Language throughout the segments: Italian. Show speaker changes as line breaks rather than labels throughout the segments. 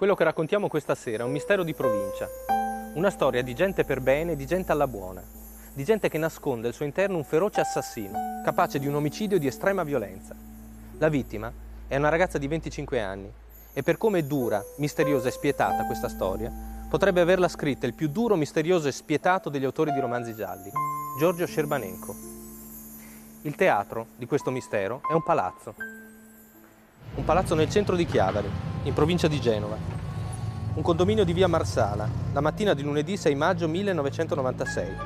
Quello che raccontiamo questa sera è un mistero di provincia, una storia di gente per bene, di gente alla buona, di gente che nasconde al suo interno un feroce assassino, capace di un omicidio di estrema violenza. La vittima è una ragazza di 25 anni e per come è dura, misteriosa e spietata questa storia, potrebbe averla scritta il più duro, misterioso e spietato degli autori di romanzi gialli, Giorgio Scerbanenko. Il teatro di questo mistero è un palazzo, un palazzo nel centro di Chiavari, in provincia di Genova. Un condominio di via Marsala, la mattina di lunedì 6 maggio 1996.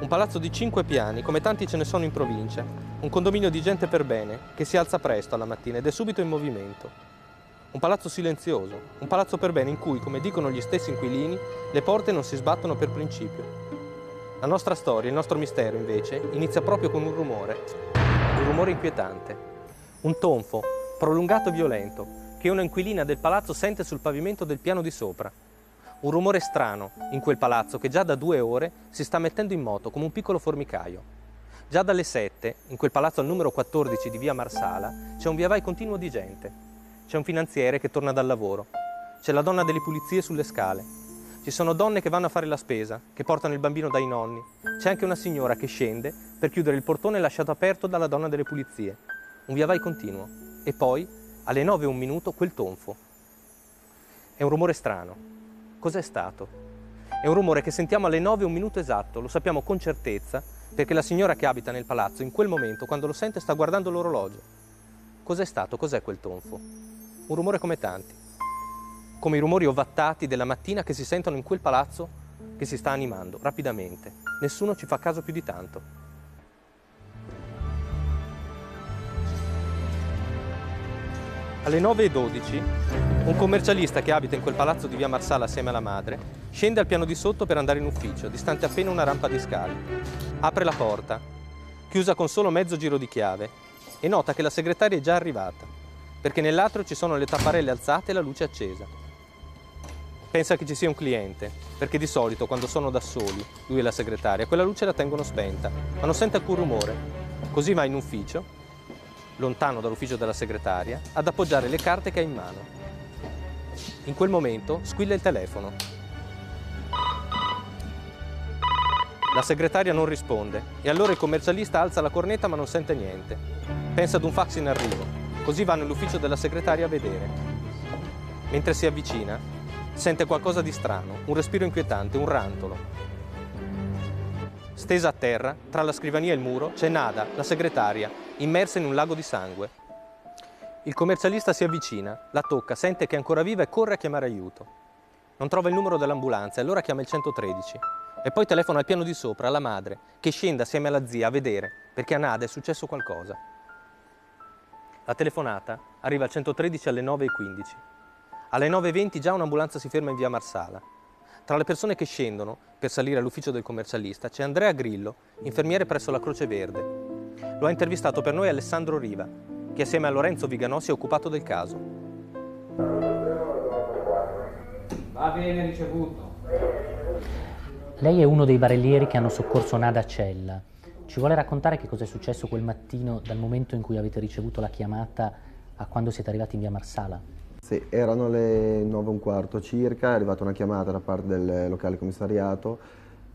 Un palazzo di cinque piani, come tanti ce ne sono in provincia. Un condominio di gente per bene, che si alza presto alla mattina ed è subito in movimento. Un palazzo silenzioso, un palazzo per bene in cui, come dicono gli stessi inquilini, le porte non si sbattono per principio. La nostra storia, il nostro mistero, invece, inizia proprio con un rumore, un rumore inquietante, un tonfo, prolungato e violento, che una inquilina del palazzo sente sul pavimento del piano di sopra. Un rumore strano in quel palazzo che già da due ore si sta mettendo in moto come un piccolo formicaio. Già dalle sette, in quel palazzo al numero 14 di via Marsala, c'è un via vai continuo di gente. C'è un finanziere che torna dal lavoro. C'è la donna delle pulizie sulle scale. Ci sono donne che vanno a fare la spesa, che portano il bambino dai nonni. C'è anche una signora che scende per chiudere il portone lasciato aperto dalla donna delle pulizie. Un via vai continuo. E poi alle 9 e un minuto quel tonfo. È un rumore strano. Cos'è stato? È un rumore che sentiamo alle 9 e un minuto esatto, lo sappiamo con certezza, perché la signora che abita nel palazzo in quel momento, quando lo sente, sta guardando l'orologio. Cos'è stato? Cos'è quel tonfo? Un rumore come tanti. Come i rumori ovattati della mattina che si sentono in quel palazzo che si sta animando rapidamente. Nessuno ci fa caso più di tanto. Alle 9.12 un commercialista che abita in quel palazzo di via Marsala assieme alla madre scende al piano di sotto per andare in ufficio, distante appena una rampa di scale. Apre la porta, chiusa con solo mezzo giro di chiave, e nota che la segretaria è già arrivata, perché nell'atrio ci sono le tapparelle alzate e la luce accesa. Pensa che ci sia un cliente, perché di solito quando sono da soli, lui e la segretaria, quella luce la tengono spenta, ma non sente alcun rumore. Così va in ufficio lontano dall'ufficio della segretaria, ad appoggiare le carte che ha in mano. In quel momento squilla il telefono. La segretaria non risponde e allora il commercialista alza la cornetta ma non sente niente. Pensa ad un fax in arrivo, così va nell'ufficio della segretaria a vedere. Mentre si avvicina, sente qualcosa di strano, un respiro inquietante, un rantolo. Stesa a terra, tra la scrivania e il muro, c'è Nada, la segretaria, immersa in un lago di sangue. Il commercialista si avvicina, la tocca, sente che è ancora viva e corre a chiamare aiuto. Non trova il numero dell'ambulanza e allora chiama il 113 e poi telefona al piano di sopra alla madre che scende assieme alla zia a vedere perché a Nada è successo qualcosa. La telefonata arriva al 113 alle 9.15. Alle 9.20 già un'ambulanza si ferma in via Marsala. Tra le persone che scendono per salire all'ufficio del commercialista c'è Andrea Grillo, infermiere presso la Croce Verde, lo ha intervistato per noi Alessandro Riva, che assieme a Lorenzo Viganò si è occupato del caso.
Va bene ricevuto.
Lei è uno dei barellieri che hanno soccorso Nada Cella. Ci vuole raccontare che cosa è successo quel mattino dal momento in cui avete ricevuto la chiamata a quando siete arrivati in via Marsala?
Sì, erano le 9 e un quarto circa, è arrivata una chiamata da parte del locale commissariato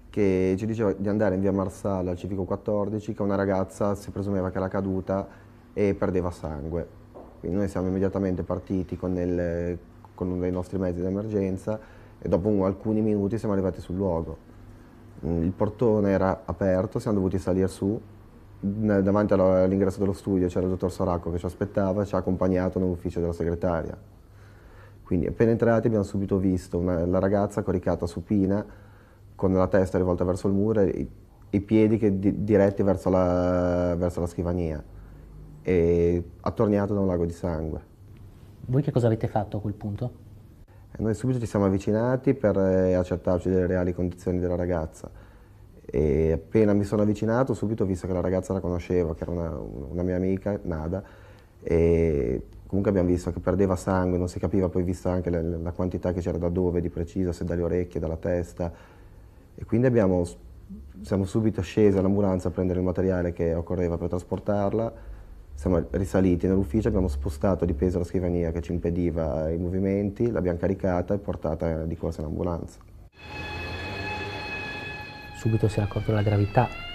che ci diceva di andare in via Marsala al civico 14 che una ragazza si presumeva che era caduta e perdeva sangue. Quindi noi siamo immediatamente partiti con, il, con uno dei nostri mezzi d'emergenza e dopo alcuni minuti siamo arrivati sul luogo. Il portone era aperto, siamo dovuti salire su, davanti all'ingresso dello studio c'era il dottor Soracco che ci aspettava e ci ha accompagnato nell'ufficio della segretaria. Quindi appena entrati abbiamo subito visto una, la ragazza coricata supina con la testa rivolta verso il muro e i, piedi che, di, diretti verso la, verso la scrivania e attorniato da un lago di sangue.
Voi che cosa avete fatto a quel punto?
E noi subito ci siamo avvicinati per eh, accertarci delle reali condizioni della ragazza e appena mi sono avvicinato subito ho visto che la ragazza la conoscevo, che era una, una mia amica, Nada, e comunque abbiamo visto che perdeva sangue, non si capiva poi vista anche la, la quantità che c'era da dove di preciso, se dalle orecchie, dalla testa, e quindi abbiamo, siamo subito scesi all'ambulanza a prendere il materiale che occorreva per trasportarla Siamo risaliti nell'ufficio, abbiamo spostato di peso la scrivania che ci impediva i movimenti, l'abbiamo caricata e portata di corsa in ambulanza.
Subito si era accorto della gravità.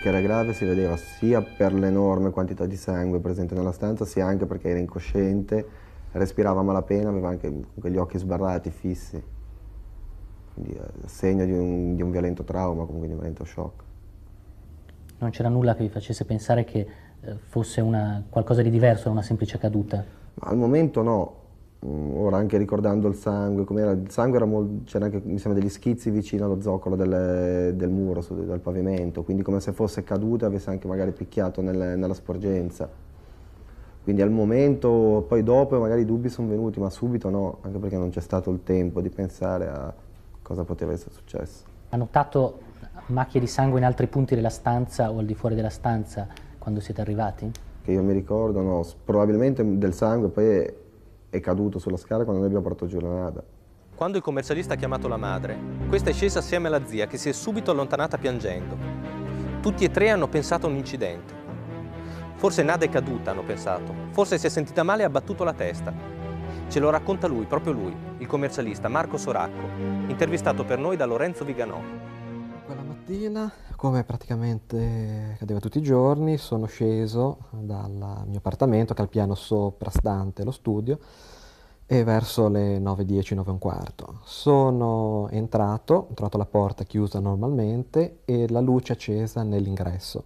Che era grave si vedeva sia per l'enorme quantità di sangue presente nella stanza, sia anche perché era incosciente, respirava malapena, aveva anche gli occhi sbarrati, fissi. Quindi eh, segno di un, di un violento trauma, comunque di un violento shock.
Non c'era nulla che vi facesse pensare che eh, fosse una, qualcosa di diverso da una semplice caduta?
Al momento no. Mm, ora anche ricordando il sangue, com'era, il sangue era molto, c'era anche mi sembra degli schizzi vicino allo zoccolo del, del muro, su, del pavimento, quindi come se fosse caduta e avesse anche magari picchiato nel, nella sporgenza. Quindi al momento, poi dopo magari i dubbi sono venuti, ma subito no, anche perché non c'è stato il tempo di pensare a cosa poteva essere successo.
Ha notato macchie di sangue in altri punti della stanza o al di fuori della stanza quando siete arrivati?
Che io mi ricordo, no, probabilmente del sangue, poi è, caduto sulla scala quando noi abbiamo portato giù la nada.
Quando il commercialista ha chiamato la madre, questa è scesa assieme alla zia che si è subito allontanata piangendo. Tutti e tre hanno pensato a un incidente. Forse Nada è caduta, hanno pensato. Forse si è sentita male e ha battuto la testa. Ce lo racconta lui, proprio lui, il commercialista Marco Soracco, intervistato per noi da Lorenzo Viganò.
Quella mattina, come praticamente accadeva tutti i giorni, sono sceso dal mio appartamento che è al piano soprastante lo studio e verso le 9.10, 9 e un quarto. Sono entrato, ho trovato la porta chiusa normalmente e la luce accesa nell'ingresso.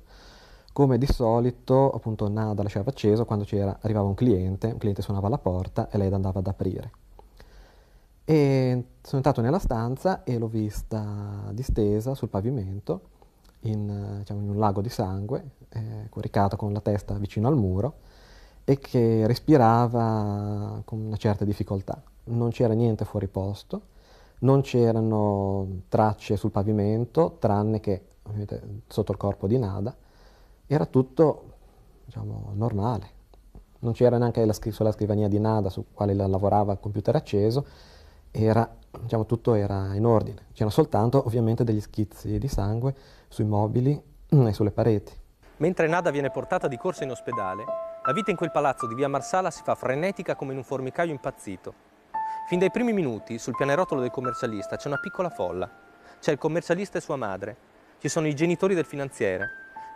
Come di solito, appunto, Nada lasciava acceso quando arrivava un cliente, un cliente suonava alla porta e lei andava ad aprire. E sono entrato nella stanza e l'ho vista distesa sul pavimento, in, diciamo, in un lago di sangue, eh, coricata con la testa vicino al muro e che respirava con una certa difficoltà. Non c'era niente fuori posto, non c'erano tracce sul pavimento, tranne che sotto il corpo di Nada, era tutto diciamo, normale. Non c'era neanche la scri- sulla scrivania di Nada su quale lavorava il computer acceso, era, diciamo, tutto era in ordine. C'erano soltanto ovviamente degli schizzi di sangue sui mobili e sulle pareti.
Mentre Nada viene portata di corsa in ospedale, la vita in quel palazzo di via Marsala si fa frenetica come in un formicaio impazzito. Fin dai primi minuti, sul pianerottolo del commercialista, c'è una piccola folla. C'è il commercialista e sua madre, ci sono i genitori del finanziere,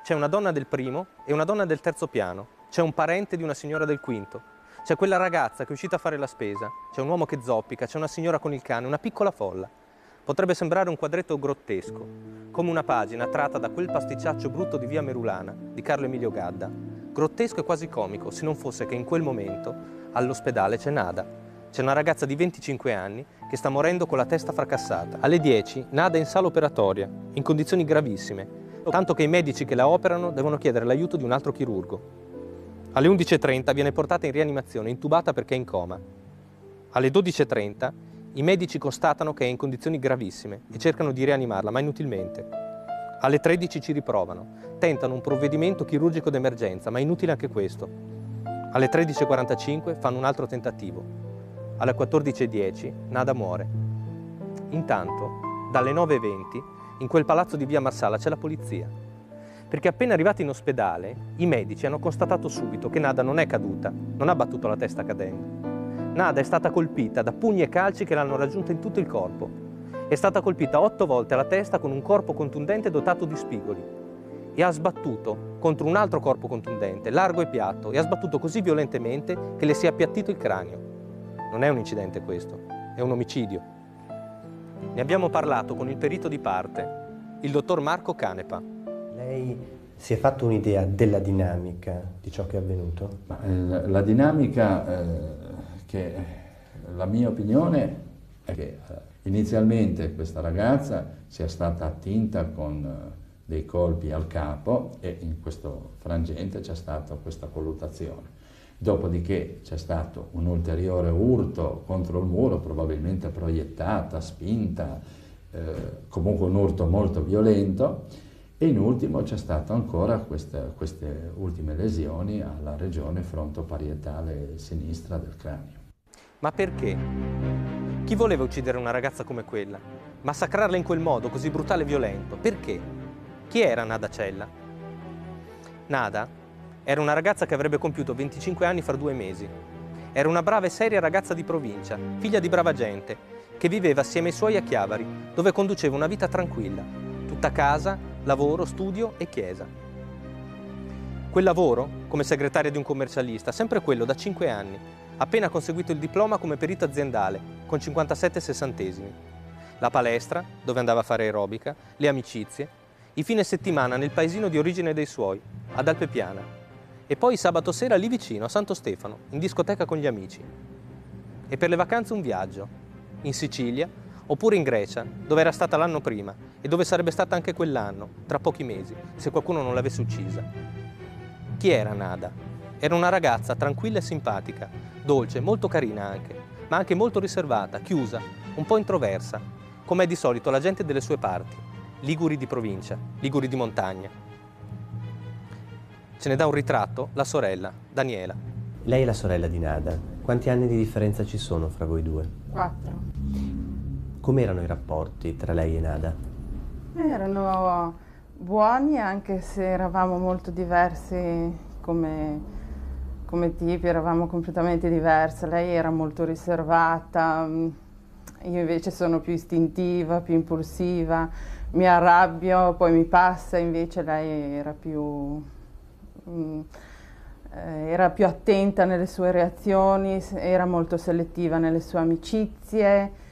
c'è una donna del primo e una donna del terzo piano, c'è un parente di una signora del quinto, c'è quella ragazza che è uscita a fare la spesa, c'è un uomo che zoppica, c'è una signora con il cane, una piccola folla. Potrebbe sembrare un quadretto grottesco, come una pagina tratta da quel pasticciaccio brutto di via Merulana di Carlo Emilio Gadda. Grottesco e quasi comico, se non fosse che in quel momento all'ospedale c'è Nada. C'è una ragazza di 25 anni che sta morendo con la testa fracassata. Alle 10 Nada è in sala operatoria, in condizioni gravissime, tanto che i medici che la operano devono chiedere l'aiuto di un altro chirurgo. Alle 11.30 viene portata in rianimazione, intubata perché è in coma. Alle 12.30 i medici constatano che è in condizioni gravissime e cercano di rianimarla, ma inutilmente. Alle 13 ci riprovano, tentano un provvedimento chirurgico d'emergenza, ma inutile anche questo. Alle 13.45 fanno un altro tentativo. Alle 14.10 Nada muore. Intanto, dalle 9.20 in quel palazzo di via Marsala c'è la polizia. Perché appena arrivati in ospedale, i medici hanno constatato subito che Nada non è caduta, non ha battuto la testa cadendo. Nada è stata colpita da pugni e calci che l'hanno raggiunta in tutto il corpo. È stata colpita otto volte alla testa con un corpo contundente dotato di spigoli e ha sbattuto contro un altro corpo contundente, largo e piatto, e ha sbattuto così violentemente che le si è appiattito il cranio. Non è un incidente questo, è un omicidio. Ne abbiamo parlato con il perito di parte, il dottor Marco Canepa.
Lei si è fatto un'idea della dinamica di ciò che è avvenuto?
Ma, eh, la dinamica, eh, che la mia opinione è che eh, inizialmente questa ragazza sia stata attinta con eh, dei colpi al capo e in questo frangente c'è stata questa colluttazione. Dopodiché c'è stato un ulteriore urto contro il muro, probabilmente proiettata, spinta, eh, comunque un urto molto violento. E in ultimo c'è stato ancora queste, queste ultime lesioni alla regione frontoparietale sinistra del cranio.
Ma perché? Chi voleva uccidere una ragazza come quella? Massacrarla in quel modo, così brutale e violento? Perché? Chi era Nada Cella? Nada Era una ragazza che avrebbe compiuto 25 anni fra due mesi. Era una brava e seria ragazza di provincia, figlia di brava gente, che viveva assieme ai suoi a Chiavari, dove conduceva una vita tranquilla, tutta casa, lavoro, studio e chiesa. Quel lavoro, come segretaria di un commercialista, sempre quello da 5 anni, appena conseguito il diploma come perito aziendale, con 57 sessantesimi. La palestra, dove andava a fare aerobica, le amicizie, i fine settimana nel paesino di origine dei suoi, ad Alpepiana, e poi sabato sera lì vicino, a Santo Stefano, in discoteca con gli amici. E per le vacanze un viaggio, in Sicilia oppure in Grecia, dove era stata l'anno prima e dove sarebbe stata anche quell'anno, tra pochi mesi, se qualcuno non l'avesse uccisa. Chi era Nada? Era una ragazza tranquilla e simpatica, dolce, molto carina anche, ma anche molto riservata, chiusa, un po' introversa, come è di solito la gente delle sue parti, liguri di provincia, liguri di montagna. Ce ne dà un ritratto la sorella, Daniela.
Lei è la sorella di Nada. Quanti anni di differenza ci sono fra voi due?
Quattro.
Com'erano i rapporti tra lei e Nada?
Erano buoni anche se eravamo molto diversi come, come tipi, eravamo completamente diverse. Lei era molto riservata, io invece sono più istintiva, più impulsiva, mi arrabbio, poi mi passa, invece lei era più Mm, eh, era più attenta nelle sue reazioni, era molto selettiva nelle sue amicizie,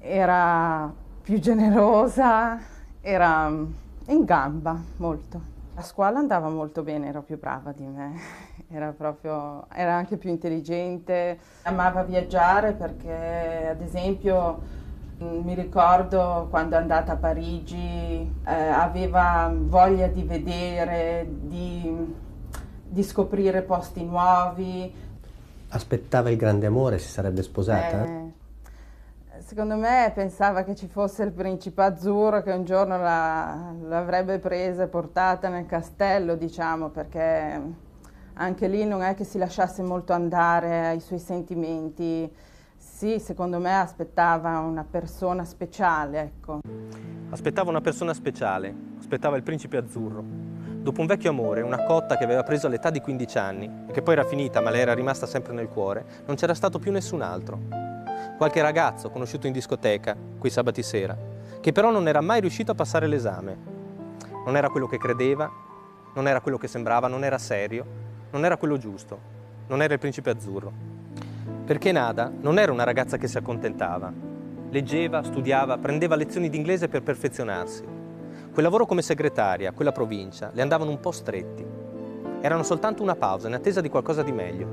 era più generosa, era in gamba molto. A scuola andava molto bene, era più brava di me, era, proprio, era anche più intelligente, amava viaggiare perché ad esempio mm, mi ricordo quando è andata a Parigi eh, aveva voglia di vedere, di di scoprire posti nuovi.
Aspettava il grande amore, si sarebbe sposata?
Eh, secondo me pensava che ci fosse il principe azzurro che un giorno la, l'avrebbe presa e portata nel castello, diciamo, perché anche lì non è che si lasciasse molto andare ai suoi sentimenti. Sì, secondo me aspettava una persona speciale, ecco.
Aspettava una persona speciale, aspettava il principe azzurro. Dopo un vecchio amore, una cotta che aveva preso all'età di 15 anni e che poi era finita ma le era rimasta sempre nel cuore, non c'era stato più nessun altro. Qualche ragazzo conosciuto in discoteca, quei sabati sera, che però non era mai riuscito a passare l'esame. Non era quello che credeva, non era quello che sembrava, non era serio, non era quello giusto, non era il principe azzurro. Perché Nada non era una ragazza che si accontentava. Leggeva, studiava, prendeva lezioni di inglese per perfezionarsi Quel lavoro come segretaria, quella provincia, le andavano un po' stretti. Erano soltanto una pausa in attesa di qualcosa di meglio.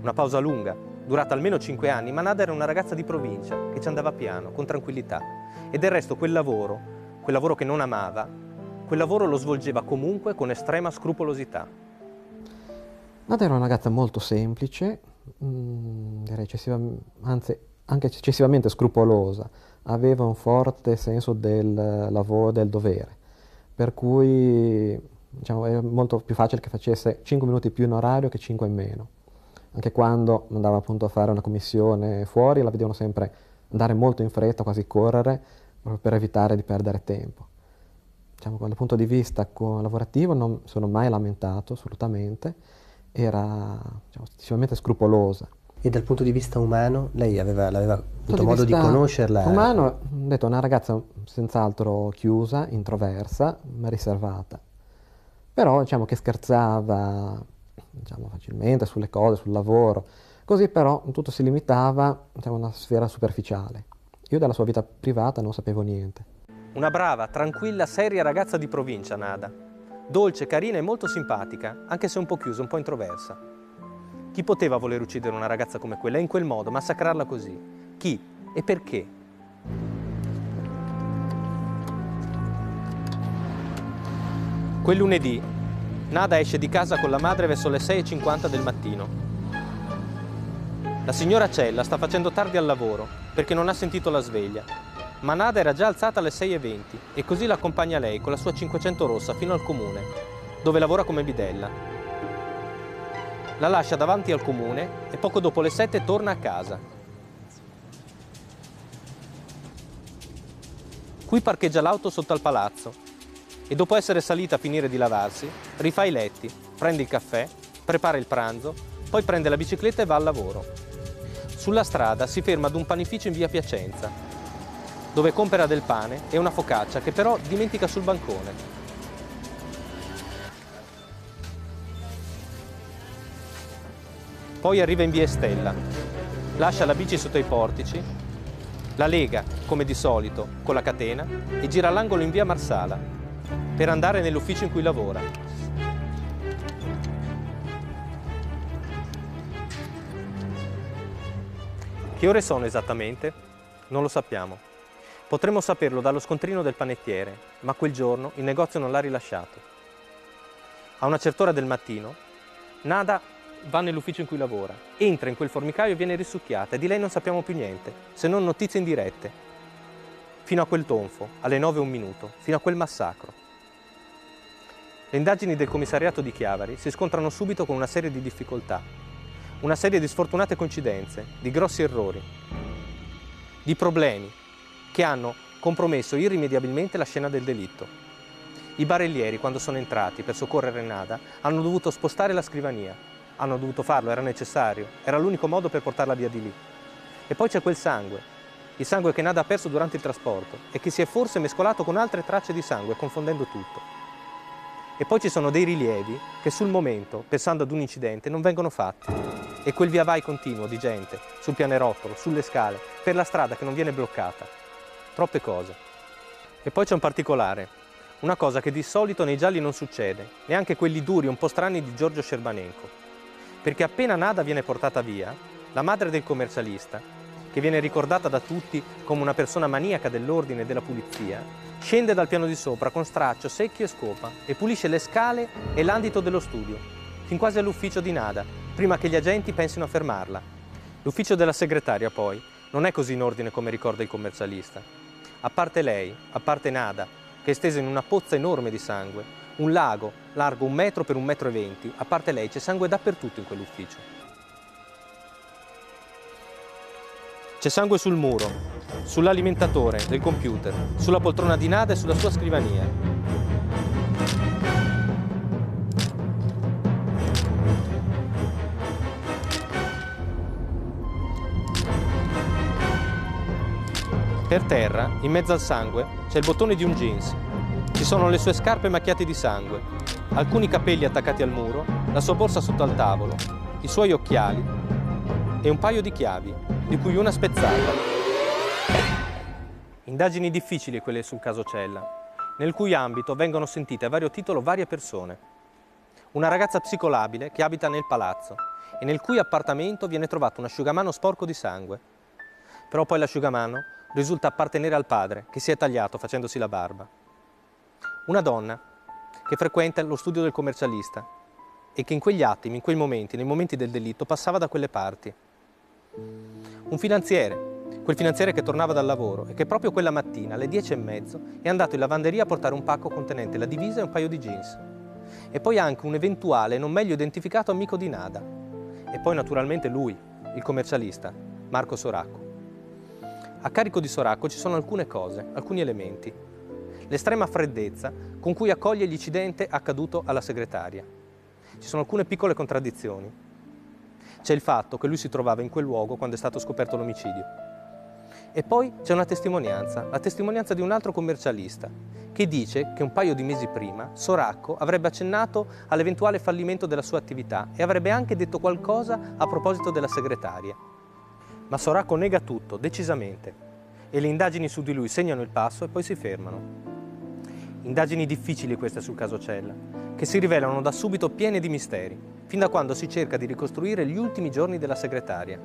Una pausa lunga, durata almeno cinque anni, ma Nada era una ragazza di provincia che ci andava piano, con tranquillità. E del resto quel lavoro, quel lavoro che non amava, quel lavoro lo svolgeva comunque con estrema scrupolosità.
Nada era una ragazza molto semplice, mm, direi eccessivamente, anzi anche eccessivamente scrupolosa, aveva un forte senso del lavoro, del dovere, per cui diciamo, è molto più facile che facesse 5 minuti più in orario che 5 in meno. Anche quando andava appunto a fare una commissione fuori, la vedevano sempre andare molto in fretta, quasi correre, proprio per evitare di perdere tempo. Diciamo, dal punto di vista lavorativo non sono mai lamentato assolutamente, era diciamo, eccessivamente scrupolosa.
E dal punto di vista umano, lei aveva, aveva avuto modo di conoscerla?
Umano, ho detto, una ragazza senz'altro chiusa, introversa, ma riservata. Però diciamo che scherzava diciamo, facilmente sulle cose, sul lavoro. Così però tutto si limitava diciamo, a una sfera superficiale. Io della sua vita privata non sapevo niente.
Una brava, tranquilla, seria ragazza di provincia, Nada. Dolce, carina e molto simpatica, anche se un po' chiusa, un po' introversa. Chi poteva voler uccidere una ragazza come quella in quel modo, massacrarla così? Chi e perché? Quel lunedì, Nada esce di casa con la madre verso le 6.50 del mattino. La signora Cella sta facendo tardi al lavoro perché non ha sentito la sveglia, ma Nada era già alzata alle 6.20 e così l'accompagna lei con la sua 500 rossa fino al comune, dove lavora come bidella la lascia davanti al comune e poco dopo le 7 torna a casa. Qui parcheggia l'auto sotto al palazzo e dopo essere salita a finire di lavarsi, rifà i letti prende il caffè, prepara il pranzo, poi prende la bicicletta e va al lavoro. Sulla strada si ferma ad un panificio in via Piacenza, dove compra del pane e una focaccia che però dimentica sul bancone. Poi arriva in via Estella, lascia la bici sotto i portici, la lega, come di solito, con la catena e gira all'angolo in via Marsala per andare nell'ufficio in cui lavora. Che ore sono esattamente? Non lo sappiamo. Potremmo saperlo dallo scontrino del panettiere, ma quel giorno il negozio non l'ha rilasciato. A una certa ora del mattino, Nada va nell'ufficio in cui lavora, entra in quel formicaio e viene risucchiata e di lei non sappiamo più niente, se non notizie indirette. Fino a quel tonfo, alle 9 e un minuto, fino a quel massacro. Le indagini del commissariato di Chiavari si scontrano subito con una serie di difficoltà, una serie di sfortunate coincidenze, di grossi errori, di problemi che hanno compromesso irrimediabilmente la scena del delitto. I barellieri, quando sono entrati per soccorrere Nada, hanno dovuto spostare la scrivania. Hanno dovuto farlo, era necessario, era l'unico modo per portarla via di lì. E poi c'è quel sangue, il sangue che Nada ha perso durante il trasporto e che si è forse mescolato con altre tracce di sangue, confondendo tutto. E poi ci sono dei rilievi che sul momento, pensando ad un incidente, non vengono fatti. E quel via vai continuo di gente, sul pianerottolo, sulle scale, per la strada che non viene bloccata. Troppe cose. E poi c'è un particolare, una cosa che di solito nei gialli non succede, neanche quelli duri un po' strani di Giorgio Scerbanenko. Perché appena Nada viene portata via, la madre del commercialista, che viene ricordata da tutti come una persona maniaca dell'ordine e della pulizia, Scende dal piano di sopra con straccio, secchio e scopa e pulisce le scale e l'andito dello studio, fin quasi all'ufficio di Nada, prima che gli agenti pensino a fermarla. L'ufficio della segretaria, poi, non è così in ordine come ricorda il commercialista. A parte lei, a parte Nada, che è stesa in una pozza enorme di sangue, un lago largo un metro per un metro e venti, a parte lei c'è sangue dappertutto in quell'ufficio. C'è sangue sul muro, sull'alimentatore del computer, sulla poltrona di Nada e sulla sua scrivania. Per terra, in mezzo al sangue, c'è il bottone di un jeans. Ci sono le sue scarpe macchiate di sangue, alcuni capelli attaccati al muro, la sua borsa sotto al tavolo, i suoi occhiali e un paio di chiavi di cui una spezzata. Indagini difficili quelle sul caso Cella, nel cui ambito vengono sentite a vario titolo varie persone. Una ragazza psicolabile che abita nel palazzo e nel cui appartamento viene trovato un asciugamano sporco di sangue. Però poi l'asciugamano risulta appartenere al padre, che si è tagliato facendosi la barba. Una donna che frequenta lo studio del commercialista e che in quegli attimi, in quei momenti, nei momenti del delitto, passava da quelle parti. Un finanziere, quel finanziere che tornava dal lavoro e che proprio quella mattina alle 10 e mezzo è andato in lavanderia a portare un pacco contenente la divisa e un paio di jeans. E poi anche un eventuale non meglio identificato amico di Nada. E poi naturalmente lui, il commercialista, Marco Soracco. A carico di Soracco ci sono alcune cose, alcuni elementi. L'estrema freddezza con cui accoglie l'incidente accaduto alla segretaria. Ci sono alcune piccole contraddizioni, c'è il fatto che lui si trovava in quel luogo quando è stato scoperto l'omicidio. E poi c'è una testimonianza, la testimonianza di un altro commercialista, che dice che un paio di mesi prima Soracco avrebbe accennato all'eventuale fallimento della sua attività e avrebbe anche detto qualcosa a proposito della segretaria. Ma Soracco nega tutto, decisamente, e le indagini su di lui segnano il passo e poi si fermano. Indagini difficili queste sul caso Cella, che si rivelano da subito piene di misteri fin da quando si cerca di ricostruire gli ultimi giorni della segretaria.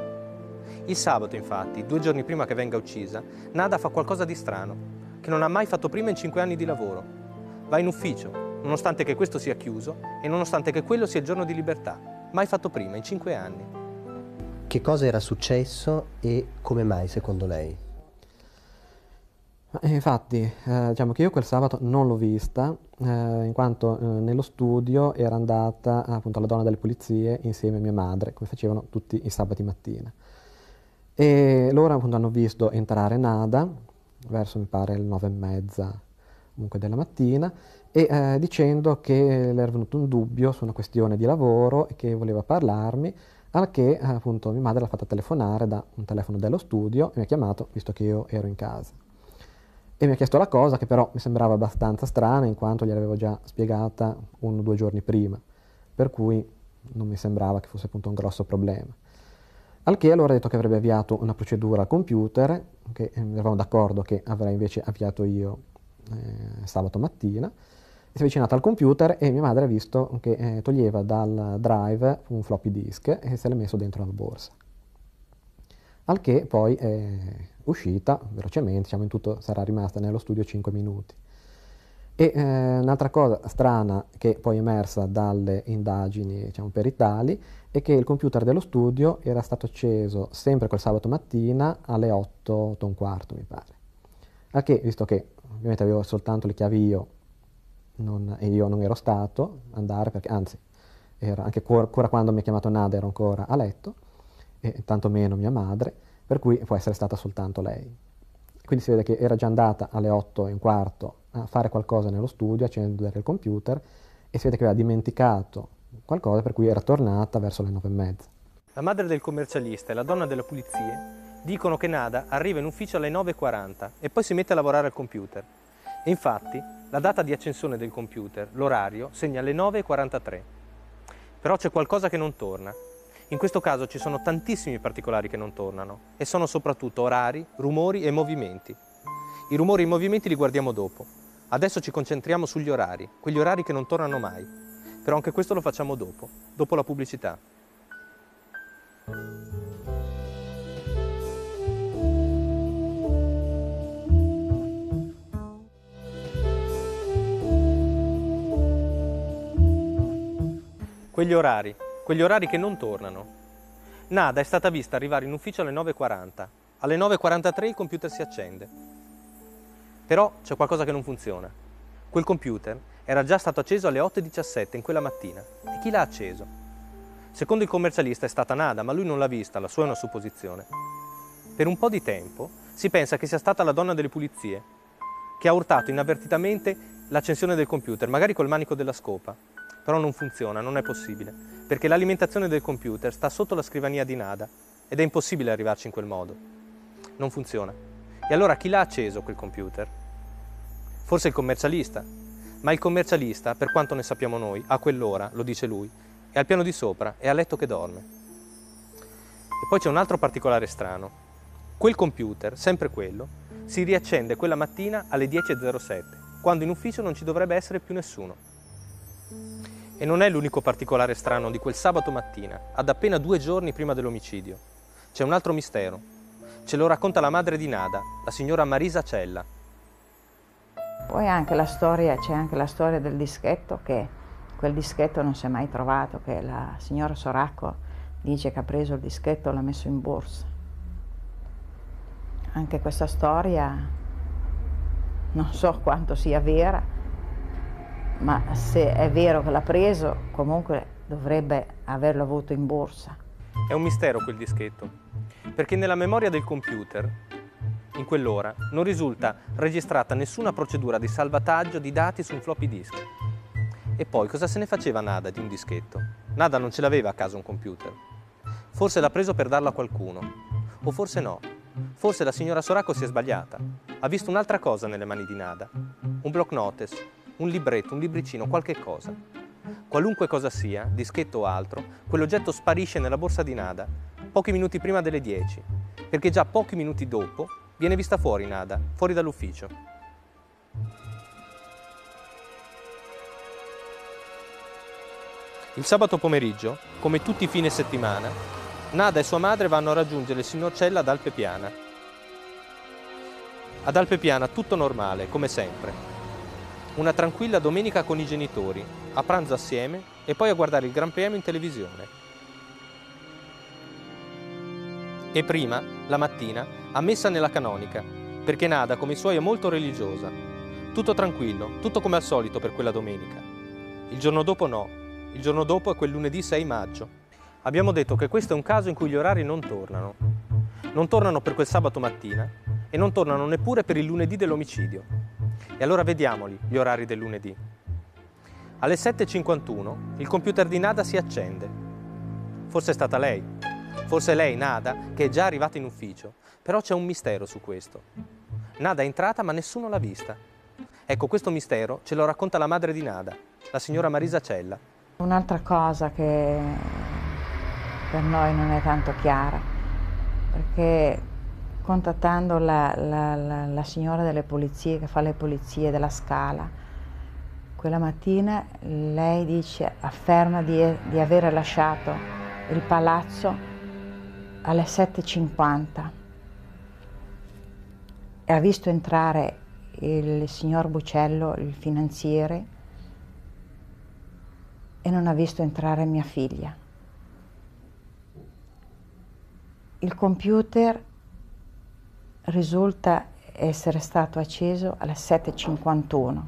Il sabato, infatti, due giorni prima che venga uccisa, Nada fa qualcosa di strano, che non ha mai fatto prima in cinque anni di lavoro. Va in ufficio, nonostante che questo sia chiuso e nonostante che quello sia il giorno di libertà. Mai fatto prima, in cinque anni.
Che cosa era successo e come mai, secondo lei?
Infatti, eh, diciamo che io quel sabato non l'ho vista, eh, in quanto eh, nello studio era andata appunto alla donna delle pulizie insieme a mia madre, come facevano tutti i sabati mattina. E loro appunto hanno visto entrare Nada, verso mi pare le nove e mezza comunque della mattina, e eh, dicendo che le era venuto un dubbio su una questione di lavoro e che voleva parlarmi, al che eh, appunto mia madre l'ha fatta telefonare da un telefono dello studio e mi ha chiamato visto che io ero in casa. E mi ha chiesto la cosa che però mi sembrava abbastanza strana in quanto gliel'avevo già spiegata uno o due giorni prima, per cui non mi sembrava che fosse appunto un grosso problema. Al che allora ha detto che avrebbe avviato una procedura al computer, che eh, eravamo d'accordo che avrei invece avviato io eh, sabato mattina, si è avvicinato al computer e mia madre ha visto che eh, toglieva dal drive un floppy disk e se l'è messo dentro la borsa. Al che poi è uscita velocemente, diciamo in tutto sarà rimasta nello studio 5 minuti. E eh, un'altra cosa strana che poi è emersa dalle indagini diciamo, peritali è che il computer dello studio era stato acceso sempre quel sabato mattina alle 8, 8 e un quarto mi pare. Al che, visto che ovviamente avevo soltanto le chiavi io non, e io non ero stato andare, perché anzi, era anche ancora quando mi ha chiamato Nada ero ancora a letto, e tantomeno mia madre, per cui può essere stata soltanto lei. Quindi si vede che era già andata alle 8 e un quarto a fare qualcosa nello studio, accendere il computer, e si vede che aveva dimenticato qualcosa per cui era tornata verso le 9 e mezza.
La madre del commercialista e la donna delle pulizie dicono che Nada arriva in ufficio alle 9.40 e poi si mette a lavorare al computer. E infatti la data di accensione del computer, l'orario, segna le 9.43. Però c'è qualcosa che non torna. In questo caso ci sono tantissimi particolari che non tornano e sono soprattutto orari, rumori e movimenti. I rumori e i movimenti li guardiamo dopo. Adesso ci concentriamo sugli orari, quegli orari che non tornano mai. Però anche questo lo facciamo dopo, dopo la pubblicità. Quegli orari, quegli orari che non tornano. Nada è stata vista arrivare in ufficio alle 9.40. Alle 9.43 il computer si accende. Però c'è qualcosa che non funziona. Quel computer era già stato acceso alle 8.17 in quella mattina. E chi l'ha acceso? Secondo il commercialista è stata Nada, ma lui non l'ha vista, la sua è una supposizione. Per un po' di tempo si pensa che sia stata la donna delle pulizie, che ha urtato inavvertitamente l'accensione del computer, magari col manico della scopa, però non funziona, non è possibile, perché l'alimentazione del computer sta sotto la scrivania di Nada ed è impossibile arrivarci in quel modo. Non funziona. E allora chi l'ha acceso quel computer? Forse il commercialista. Ma il commercialista, per quanto ne sappiamo noi, a quell'ora, lo dice lui, è al piano di sopra, è a letto che dorme. E poi c'è un altro particolare strano. Quel computer, sempre quello, si riaccende quella mattina alle 10.07, quando in ufficio non ci dovrebbe essere più nessuno. E non è l'unico particolare strano di quel sabato mattina, ad appena due giorni prima dell'omicidio. C'è un altro mistero. Ce lo racconta la madre di Nada, la signora Marisa Cella.
Poi anche la storia, c'è anche la storia del dischetto che quel dischetto non si è mai trovato, che la signora Soracco dice che ha preso il dischetto e l'ha messo in borsa. Anche questa storia non so quanto sia vera, ma se è vero che l'ha preso, comunque dovrebbe averlo avuto in borsa.
È un mistero quel dischetto, perché nella memoria del computer, in quell'ora, non risulta registrata nessuna procedura di salvataggio di dati su un floppy disk. E poi cosa se ne faceva Nada di un dischetto? Nada non ce l'aveva a casa un computer. Forse l'ha preso per darlo a qualcuno, o forse no. Forse la signora Soracco si è sbagliata. Ha visto un'altra cosa nelle mani di Nada. Un block notice un libretto, un libricino, qualche cosa. Qualunque cosa sia, dischetto o altro, quell'oggetto sparisce nella borsa di Nada pochi minuti prima delle 10, perché già pochi minuti dopo viene vista fuori Nada, fuori dall'ufficio. Il sabato pomeriggio, come tutti i fine settimana, Nada e sua madre vanno a raggiungere il signor Cella ad Alpepiana. Ad Alpepiana tutto normale, come sempre, una tranquilla domenica con i genitori, a pranzo assieme e poi a guardare il Gran Premio in televisione. E prima, la mattina, a messa nella canonica, perché Nada, come i suoi, è molto religiosa. Tutto tranquillo, tutto come al solito per quella domenica. Il giorno dopo no, il giorno dopo è quel lunedì 6 maggio. Abbiamo detto che questo è un caso in cui gli orari non tornano. Non tornano per quel sabato mattina e non tornano neppure per il lunedì dell'omicidio. E allora vediamoli gli orari del lunedì. Alle 7.51 il computer di Nada si accende. Forse è stata lei, forse lei, Nada, che è già arrivata in ufficio, però c'è un mistero su questo. Nada è entrata ma nessuno l'ha vista. Ecco, questo mistero ce lo racconta la madre di Nada, la signora Marisa Cella.
Un'altra cosa che per noi non è tanto chiara, perché contattando la, la, la, la signora delle pulizie che fa le pulizie della scala, quella mattina lei dice, afferma di, di aver lasciato il palazzo alle 7.50 e ha visto entrare il signor Bucello, il finanziere, e non ha visto entrare mia figlia. Il computer risulta essere stato acceso alle 7.51.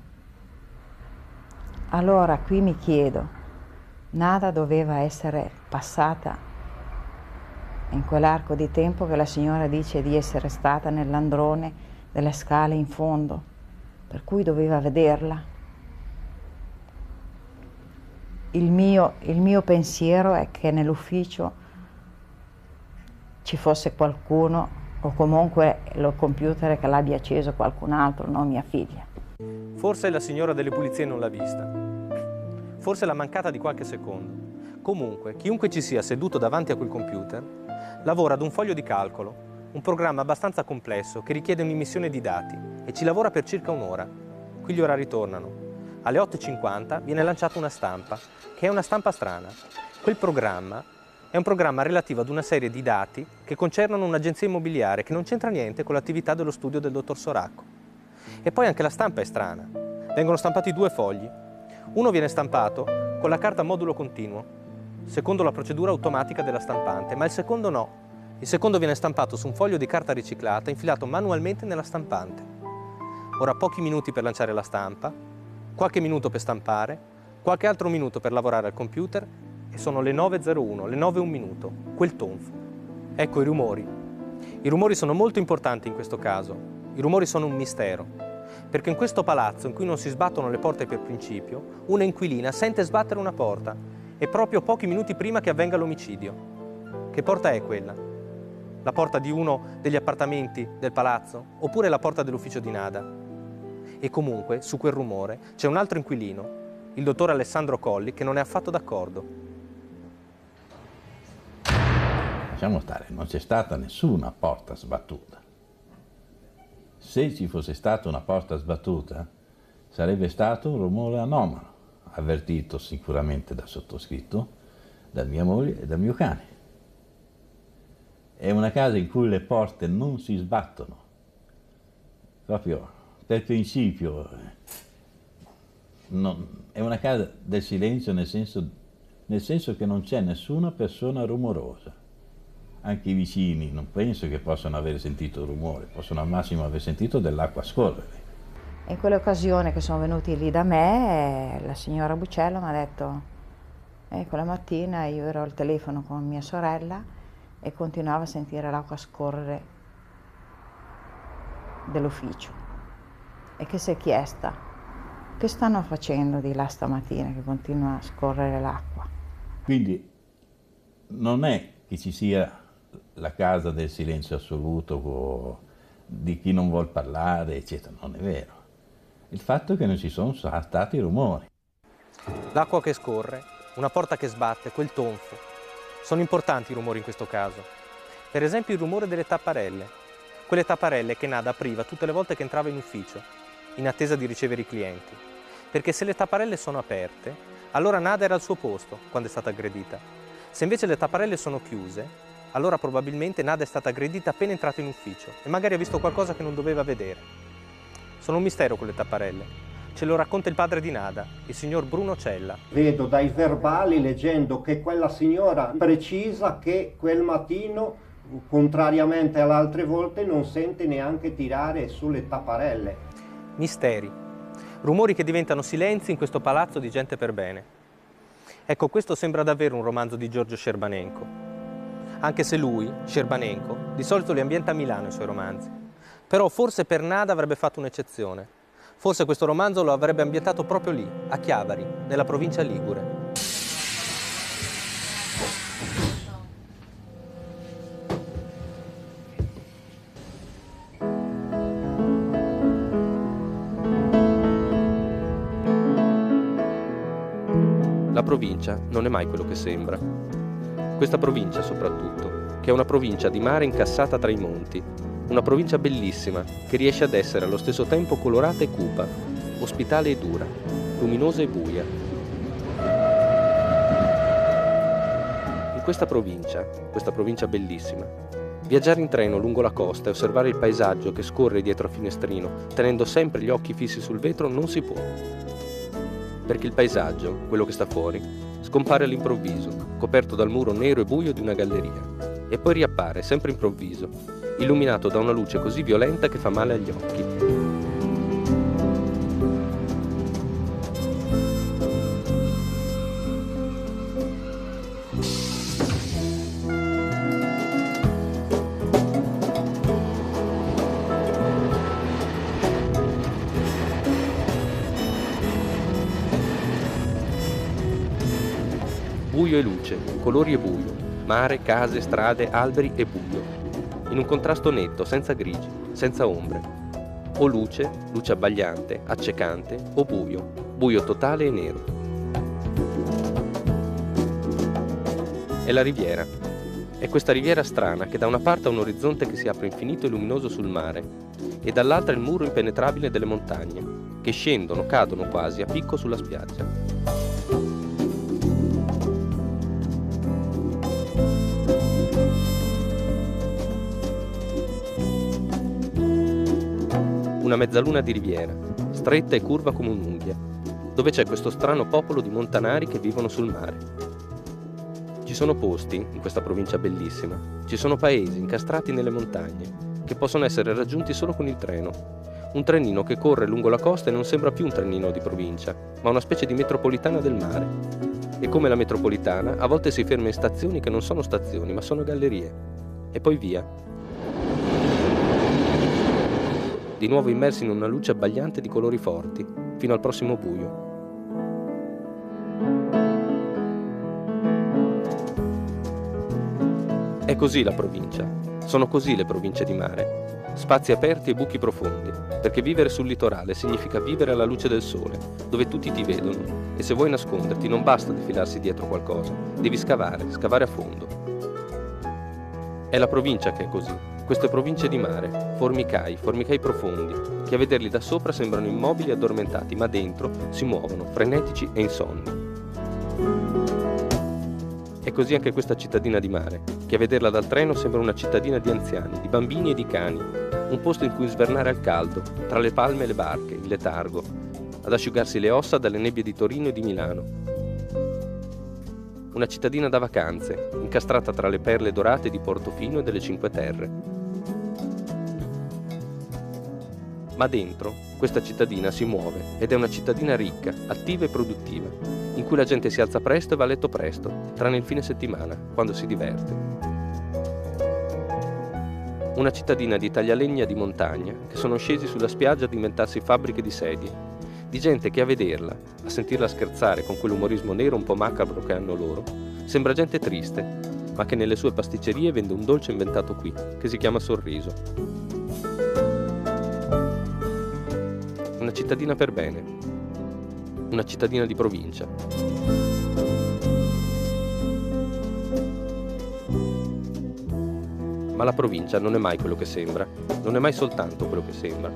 Allora qui mi chiedo, nada doveva essere passata in quell'arco di tempo che la signora dice di essere stata nell'androne delle scale in fondo, per cui doveva vederla. Il mio, il mio pensiero è che nell'ufficio ci fosse qualcuno o comunque lo computer che l'abbia acceso qualcun altro, non mia figlia.
Forse la signora delle pulizie non l'ha vista. Forse l'ha mancata di qualche secondo. Comunque, chiunque ci sia seduto davanti a quel computer lavora ad un foglio di calcolo, un programma abbastanza complesso che richiede un'immissione di dati e ci lavora per circa un'ora. Qui gli orari tornano. Alle 8.50 viene lanciata una stampa, che è una stampa strana. Quel programma è un programma relativo ad una serie di dati che concernono un'agenzia immobiliare che non c'entra niente con l'attività dello studio del dottor Soracco. E poi anche la stampa è strana. Vengono stampati due fogli. Uno viene stampato con la carta modulo continuo, secondo la procedura automatica della stampante, ma il secondo no. Il secondo viene stampato su un foglio di carta riciclata infilato manualmente nella stampante. Ora pochi minuti per lanciare la stampa, qualche minuto per stampare, qualche altro minuto per lavorare al computer e sono le 9.01, le 9 un minuto, quel tonfo. Ecco i rumori. I rumori sono molto importanti in questo caso. I rumori sono un mistero. Perché in questo palazzo, in cui non si sbattono le porte per principio, una inquilina sente sbattere una porta e proprio pochi minuti prima che avvenga l'omicidio. Che porta è quella? La porta di uno degli appartamenti del palazzo oppure la porta dell'ufficio di Nada? E comunque, su quel rumore, c'è un altro inquilino, il dottor Alessandro Colli, che non è affatto d'accordo.
Lasciamo stare, non c'è stata nessuna porta sbattuta. Se ci fosse stata una porta sbattuta, sarebbe stato un rumore anomalo, avvertito sicuramente da sottoscritto, da mia moglie e dal mio cane. È una casa in cui le porte non si sbattono, proprio per principio. Non, è una casa del silenzio nel senso, nel senso che non c'è nessuna persona rumorosa anche i vicini non penso che possano aver sentito rumore, possono al massimo aver sentito dell'acqua scorrere.
In quell'occasione che sono venuti lì da me, la signora Bucello mi ha detto, eh, quella mattina io ero al telefono con mia sorella e continuavo a sentire l'acqua scorrere dell'ufficio e che si è chiesta, che stanno facendo di là stamattina che continua a scorrere l'acqua?
Quindi non è che ci sia la casa del silenzio assoluto, di chi non vuol parlare, eccetera. Non è vero. Il fatto è che non ci sono stati rumori.
L'acqua che scorre, una porta che sbatte, quel tonfo. Sono importanti i rumori in questo caso. Per esempio il rumore delle tapparelle. Quelle tapparelle che Nada apriva tutte le volte che entrava in ufficio, in attesa di ricevere i clienti. Perché se le tapparelle sono aperte, allora Nada era al suo posto quando è stata aggredita. Se invece le tapparelle sono chiuse, allora probabilmente Nada è stata aggredita appena entrata in ufficio e magari ha visto qualcosa che non doveva vedere. Sono un mistero quelle tapparelle. Ce lo racconta il padre di Nada, il signor Bruno Cella.
Vedo dai verbali, leggendo, che quella signora precisa che quel mattino, contrariamente alle altre volte, non sente neanche tirare sulle tapparelle.
Misteri. Rumori che diventano silenzi in questo palazzo di gente per bene. Ecco, questo sembra davvero un romanzo di Giorgio Scerbanenko anche se lui, Scerbanenko, di solito li ambienta a Milano i suoi romanzi. Però forse per Nada avrebbe fatto un'eccezione. Forse questo romanzo lo avrebbe ambientato proprio lì, a Chiavari, nella provincia ligure. La provincia non è mai quello che sembra. Questa provincia soprattutto, che è una provincia di mare incassata tra i monti, una provincia bellissima che riesce ad essere allo stesso tempo colorata e cupa, ospitale e dura, luminosa e buia. In questa provincia, questa provincia bellissima, viaggiare in treno lungo la costa e osservare il paesaggio che scorre dietro al finestrino, tenendo sempre gli occhi fissi sul vetro, non si può perché il paesaggio, quello che sta fuori, scompare all'improvviso, coperto dal muro nero e buio di una galleria, e poi riappare, sempre improvviso, illuminato da una luce così violenta che fa male agli occhi. Luce, colori e buio, mare, case, strade, alberi e buio. In un contrasto netto, senza grigi, senza ombre. O luce, luce abbagliante, accecante, o buio, buio totale e nero. È la riviera. È questa riviera strana che da una parte ha un orizzonte che si apre infinito e luminoso sul mare e dall'altra il muro impenetrabile delle montagne, che scendono, cadono quasi a picco sulla spiaggia. Una mezzaluna di riviera, stretta e curva come un'unghia, dove c'è questo strano popolo di montanari che vivono sul mare. Ci sono posti, in questa provincia bellissima, ci sono paesi incastrati nelle montagne, che possono essere raggiunti solo con il treno. Un trenino che corre lungo la costa e non sembra più un trenino di provincia, ma una specie di metropolitana del mare. E come la metropolitana, a volte si ferma in stazioni che non sono stazioni, ma sono gallerie. E poi via, di nuovo immersi in una luce abbagliante di colori forti, fino al prossimo buio. È così la provincia, sono così le province di mare, spazi aperti e buchi profondi, perché vivere sul litorale significa vivere alla luce del sole, dove tutti ti vedono, e se vuoi nasconderti non basta defilarsi dietro qualcosa, devi scavare, scavare a fondo. È la provincia che è così, queste province di mare, formicai, formicai profondi, che a vederli da sopra sembrano immobili e addormentati, ma dentro si muovono, frenetici e insonni. È così anche questa cittadina di mare, che a vederla dal treno sembra una cittadina di anziani, di bambini e di cani, un posto in cui svernare al caldo, tra le palme e le barche, il letargo, ad asciugarsi le ossa dalle nebbie di Torino e di Milano, una cittadina da vacanze, incastrata tra le perle dorate di Portofino e delle Cinque Terre. Ma dentro questa cittadina si muove ed è una cittadina ricca, attiva e produttiva, in cui la gente si alza presto e va a letto presto, tranne il fine settimana, quando si diverte. Una cittadina di taglialegna di montagna che sono scesi sulla spiaggia ad inventarsi fabbriche di sedie di gente che a vederla, a sentirla scherzare con quell'umorismo nero un po' macabro che hanno loro, sembra gente triste, ma che nelle sue pasticcerie vende un dolce inventato qui, che si chiama sorriso. Cittadina per bene, una cittadina di provincia. Ma la provincia non è mai quello che sembra, non è mai soltanto quello che sembra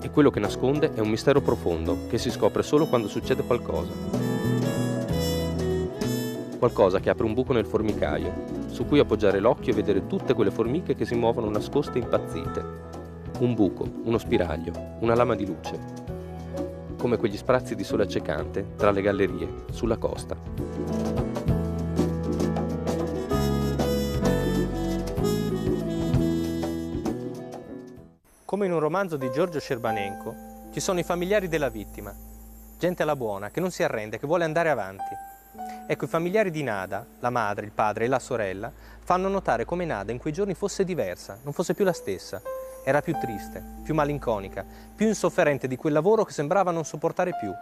e quello che nasconde è un mistero profondo che si scopre solo quando succede qualcosa. Qualcosa che apre un buco nel formicaio, su cui appoggiare l'occhio e vedere tutte quelle formiche che si muovono nascoste e impazzite. Un buco, uno spiraglio, una lama di luce. Come quegli sprazzi di sole accecante tra le gallerie, sulla costa. Come in un romanzo di Giorgio Scerbanenko, ci sono i familiari della vittima, gente alla buona, che non si arrende, che vuole andare avanti. Ecco, i familiari di Nada, la madre, il padre e la sorella, fanno notare come Nada in quei giorni fosse diversa, non fosse più la stessa. Era più triste, più malinconica, più insofferente di quel lavoro che sembrava non sopportare più.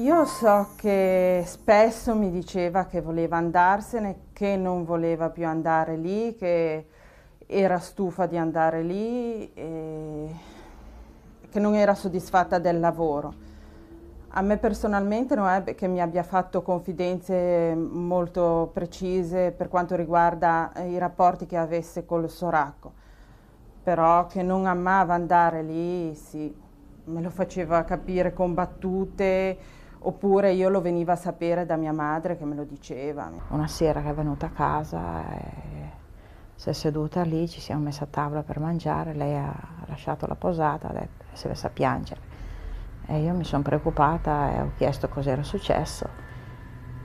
Io so che spesso mi diceva che voleva andarsene, che non voleva più andare lì, che era stufa di andare lì, e che non era soddisfatta del lavoro. A me personalmente non è che mi abbia fatto confidenze molto precise per quanto riguarda i rapporti che avesse col Soracco, però che non amava andare lì, sì, me lo faceva capire con battute, oppure io lo veniva a sapere da mia madre che me lo diceva.
Una sera che è venuta a casa si è seduta lì, ci siamo messi a tavola per mangiare, lei ha lasciato la posata e si è messa a piangere. E io mi sono preoccupata e ho chiesto cos'era successo.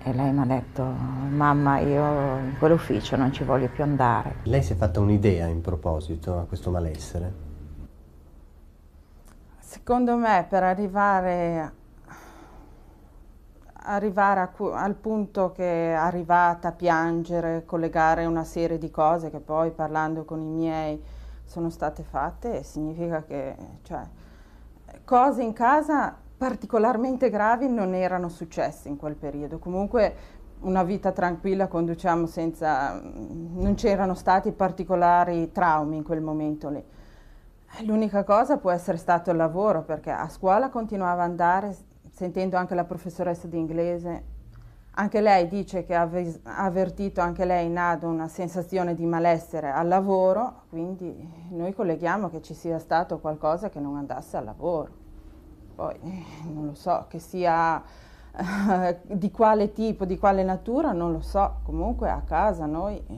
E lei mi ha detto, mamma, io in quell'ufficio non ci voglio più andare.
Lei si è fatta un'idea in proposito a questo malessere?
Secondo me per arrivare, arrivare a, al punto che è arrivata a piangere, collegare una serie di cose che poi parlando con i miei sono state fatte, significa che... Cioè, cose in casa particolarmente gravi non erano successe in quel periodo. Comunque una vita tranquilla conduciamo senza... non c'erano stati particolari traumi in quel momento lì. L'unica cosa può essere stato il lavoro, perché a scuola continuava ad andare, sentendo anche la professoressa di inglese, anche lei dice che ha avvertito anche lei in ADO una sensazione di malessere al lavoro, quindi noi colleghiamo che ci sia stato qualcosa che non andasse al lavoro poi non lo so, che sia eh, di quale tipo, di quale natura, non lo so, comunque a casa noi eh,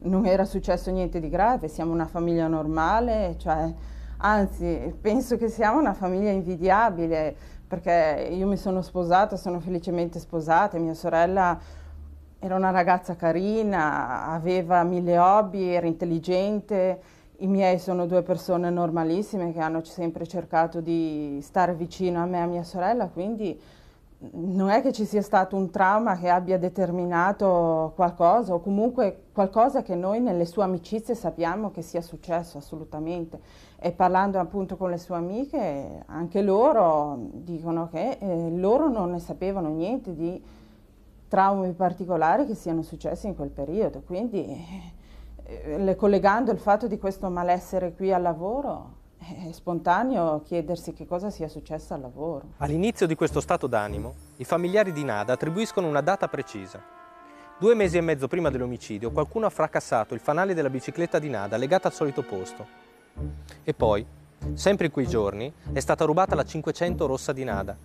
non era successo niente di grave, siamo una famiglia normale, cioè, anzi penso che siamo una famiglia invidiabile perché io mi sono sposata, sono felicemente sposata, mia sorella era una ragazza carina, aveva mille hobby, era intelligente, i miei sono due persone normalissime che hanno sempre cercato di stare vicino a me e a mia sorella, quindi non è che ci sia stato un trauma che abbia determinato qualcosa o comunque qualcosa che noi nelle sue amicizie sappiamo che sia successo assolutamente. E parlando appunto con le sue amiche, anche loro dicono che eh, loro non ne sapevano niente di traumi particolari che siano successi in quel periodo. Quindi eh, collegando il fatto di questo malessere qui al lavoro, è spontaneo chiedersi che cosa sia successo al lavoro.
All'inizio di questo stato d'animo, i familiari di Nada attribuiscono una data precisa. Due mesi e mezzo prima dell'omicidio, qualcuno ha fracassato il fanale della bicicletta di Nada legata al solito posto. E poi, sempre in quei giorni, è stata rubata la 500 rossa di Nada,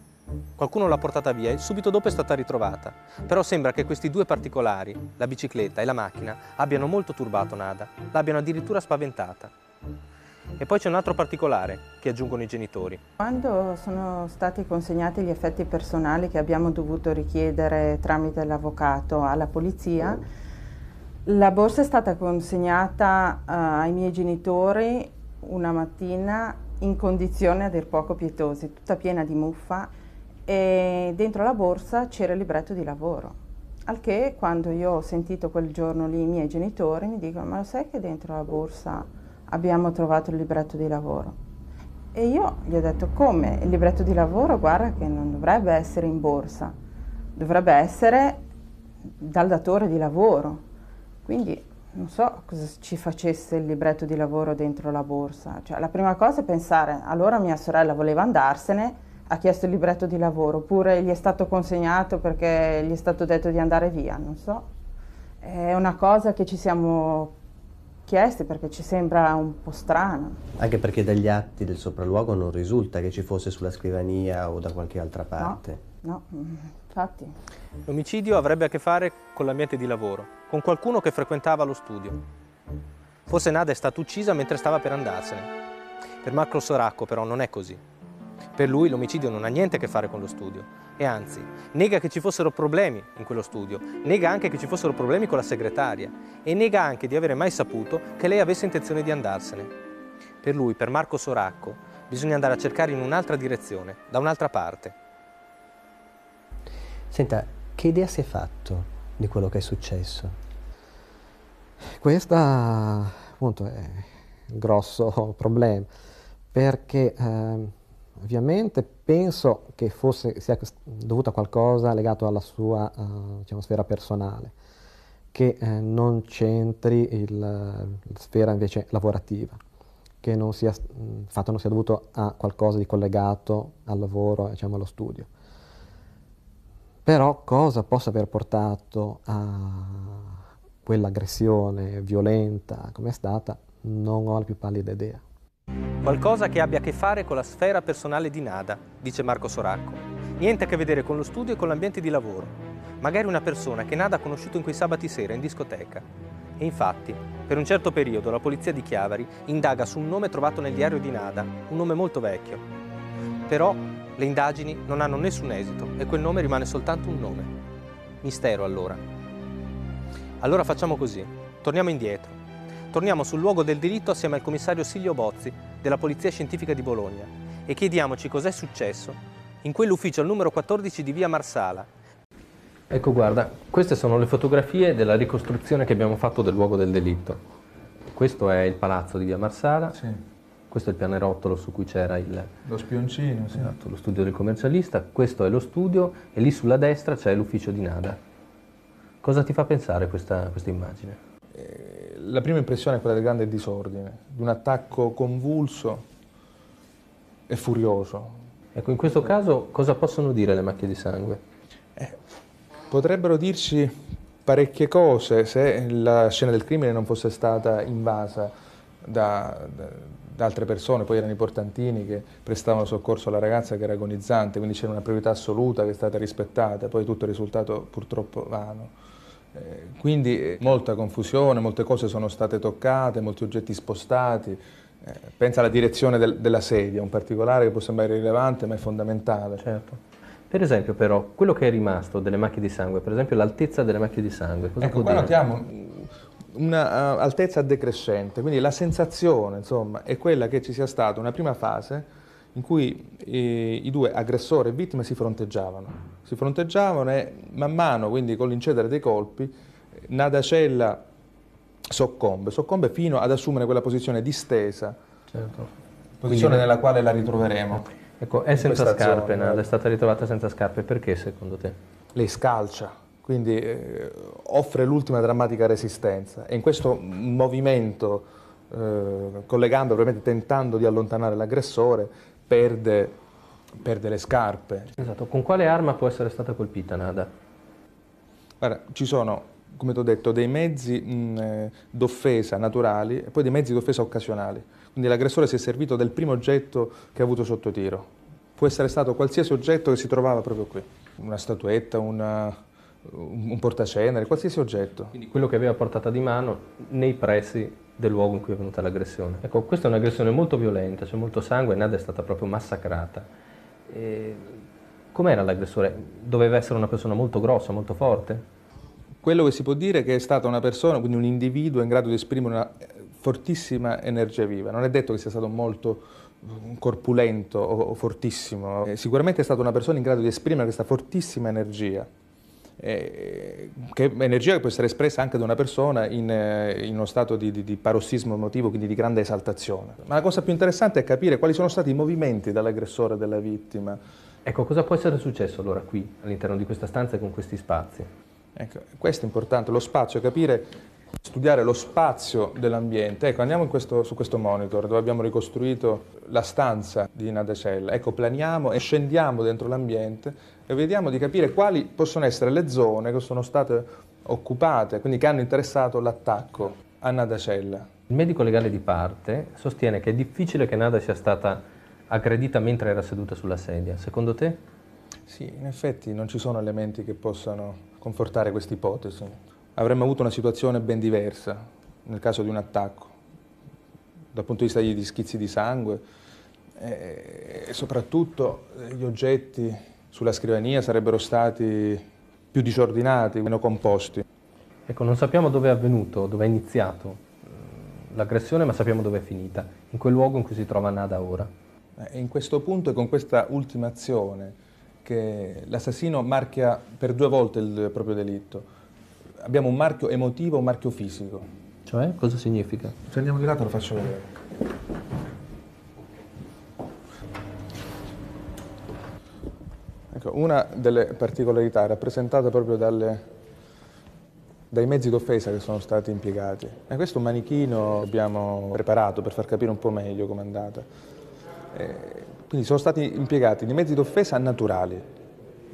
Qualcuno l'ha portata via e subito dopo è stata ritrovata. Però sembra che questi due particolari, la bicicletta e la macchina, abbiano molto turbato Nada, l'abbiano addirittura spaventata. E poi c'è un altro particolare che aggiungono i genitori.
Quando sono stati consegnati gli effetti personali che abbiamo dovuto richiedere tramite l'avvocato alla polizia, la borsa è stata consegnata uh, ai miei genitori una mattina in condizioni a dir poco pietose, tutta piena di muffa e dentro la borsa c'era il libretto di lavoro. Al che quando io ho sentito quel giorno lì i miei genitori mi dicono ma lo sai che dentro la borsa abbiamo trovato il libretto di lavoro? E io gli ho detto come? Il libretto di lavoro guarda che non dovrebbe essere in borsa, dovrebbe essere dal datore di lavoro. Quindi non so cosa ci facesse il libretto di lavoro dentro la borsa. Cioè, la prima cosa è pensare, allora mia sorella voleva andarsene, ha chiesto il libretto di lavoro, oppure gli è stato consegnato perché gli è stato detto di andare via, non so. È una cosa che ci siamo chiesti perché ci sembra un po' strano.
Anche perché dagli atti del sopralluogo non risulta che ci fosse sulla scrivania o da qualche altra parte.
No, no infatti.
L'omicidio avrebbe a che fare con l'ambiente di lavoro, con qualcuno che frequentava lo studio. Forse Nada è stata uccisa mentre stava per andarsene. Per Marco Soracco però non è così. Per lui l'omicidio non ha niente a che fare con lo studio e anzi nega che ci fossero problemi in quello studio, nega anche che ci fossero problemi con la segretaria e nega anche di avere mai saputo che lei avesse intenzione di andarsene. Per lui, per Marco Soracco, bisogna andare a cercare in un'altra direzione, da un'altra parte.
Senta, che idea si è fatto di quello che è successo?
Questa appunto è grosso problema, perché eh, ovviamente penso che fosse, sia dovuto a qualcosa legato alla sua uh, diciamo, sfera personale, che eh, non c'entri il, la sfera invece lavorativa, che non sia, il fatto non sia dovuto a qualcosa di collegato al lavoro, diciamo, allo studio. Però cosa possa aver portato a quell'aggressione violenta come è stata, non ho la più pallida idea.
Qualcosa che abbia a che fare con la sfera personale di Nada, dice Marco Soracco. Niente a che vedere con lo studio e con l'ambiente di lavoro. Magari una persona che Nada ha conosciuto in quei sabati sera in discoteca. E infatti, per un certo periodo la polizia di Chiavari indaga su un nome trovato nel diario di Nada, un nome molto vecchio. Però le indagini non hanno nessun esito e quel nome rimane soltanto un nome. Mistero allora. Allora facciamo così, torniamo indietro. Torniamo sul luogo del diritto assieme al commissario Silvio Bozzi della Polizia Scientifica di Bologna e chiediamoci cos'è successo in quell'ufficio al numero 14 di via Marsala. Ecco guarda, queste sono le fotografie della ricostruzione che abbiamo fatto del luogo del delitto. Questo è il palazzo di via Marsala. Sì. Questo è il pianerottolo su cui c'era il...
Lo spioncino, sì.
Esatto, lo studio del commercialista. Questo è lo studio e lì sulla destra c'è l'ufficio di Nada. Cosa ti fa pensare questa, questa immagine?
Eh, la prima impressione è quella del grande disordine, di un attacco convulso e furioso.
Ecco, in questo caso cosa possono dire le macchie di sangue?
Eh, potrebbero dirci parecchie cose se la scena del crimine non fosse stata invasa da, da, da, altre persone, poi erano i portantini che prestavano soccorso alla ragazza che era agonizzante, quindi c'era una priorità assoluta che è stata rispettata, poi tutto è risultato purtroppo vano. Eh, quindi eh, molta confusione, molte cose sono state toccate, molti oggetti spostati. Eh, pensa alla direzione del, della sedia, un particolare che può sembrare rilevante ma è fondamentale.
Certo. Per esempio però, quello che è rimasto delle macchie di sangue, per esempio l'altezza delle macchie di sangue, cosa
ecco,
può
qua
dire?
notiamo un'altezza uh, decrescente, quindi la sensazione insomma, è quella che ci sia stata una prima fase in cui eh, i due aggressore e vittima si fronteggiavano. Si fronteggiavano e man mano, quindi con l'incedere dei colpi, Nadacella soccombe, soccombe fino ad assumere quella posizione distesa, certo. posizione quindi, nella quale la ritroveremo.
Ecco, è senza scarpe, Nada, è stata ritrovata senza scarpe, perché secondo te?
Lei scalcia, quindi eh, offre l'ultima drammatica resistenza e in questo movimento, eh, collegando, probabilmente tentando di allontanare l'aggressore, perde, perde le scarpe.
Esatto, con quale arma può essere stata colpita Nada?
Guarda, ci sono, come ti ho detto, dei mezzi eh, d'offesa naturali e poi dei mezzi d'offesa occasionali. Quindi l'aggressore si è servito del primo oggetto che ha avuto sotto tiro. Può essere stato qualsiasi oggetto che si trovava proprio qui. Una statuetta, una, un portacenere, qualsiasi oggetto.
Quindi quello che aveva portata di mano nei pressi del luogo in cui è venuta l'aggressione. Ecco, questa è un'aggressione molto violenta, c'è molto sangue, Nada è stata proprio massacrata. E... Com'era l'aggressore? Doveva essere una persona molto grossa, molto forte?
Quello che si può dire è che è stata una persona, quindi un individuo in grado di esprimere una fortissima energia viva. Non è detto che sia stato molto corpulento o fortissimo, eh, sicuramente è stata una persona in grado di esprimere questa fortissima energia eh, che energia che può essere espressa anche da una persona in, eh, in uno stato di, di, di, parossismo emotivo, quindi di grande esaltazione. Ma la cosa più interessante è capire quali sono stati i movimenti dell'aggressore e della vittima.
Ecco, cosa può essere successo allora qui, all'interno di questa stanza e con questi spazi?
Ecco, questo è importante, lo spazio, capire, studiare lo spazio dell'ambiente. Ecco, andiamo questo, su questo monitor dove abbiamo ricostruito la stanza di Nadecella. Ecco, planiamo e scendiamo dentro l'ambiente e vediamo di capire quali possono essere le zone che sono state occupate, quindi che hanno interessato l'attacco a Nadacella.
Il medico legale di parte sostiene che è difficile che Nada sia stata aggredita mentre era seduta sulla sedia. Secondo te?
Sì, in effetti non ci sono elementi che possano confortare questa ipotesi. Avremmo avuto una situazione ben diversa nel caso di un attacco, dal punto di vista degli schizzi di sangue e soprattutto gli oggetti sulla scrivania sarebbero stati più disordinati, meno composti.
Ecco, non sappiamo dove è avvenuto, dove è iniziato eh, l'aggressione, ma sappiamo dove è finita, in quel luogo in cui si trova Nada ora.
È in questo punto e con questa ultima azione che l'assassino marchia per due volte il proprio delitto. Abbiamo un marchio emotivo e un marchio fisico.
Cioè, cosa significa?
Se andiamo di là te lo faccio vedere. Ecco, una delle particolarità è rappresentata proprio dalle, dai mezzi d'offesa che sono stati impiegati. E questo manichino abbiamo preparato per far capire un po' meglio com'è andata. Eh, quindi sono stati impiegati dei mezzi d'offesa naturali,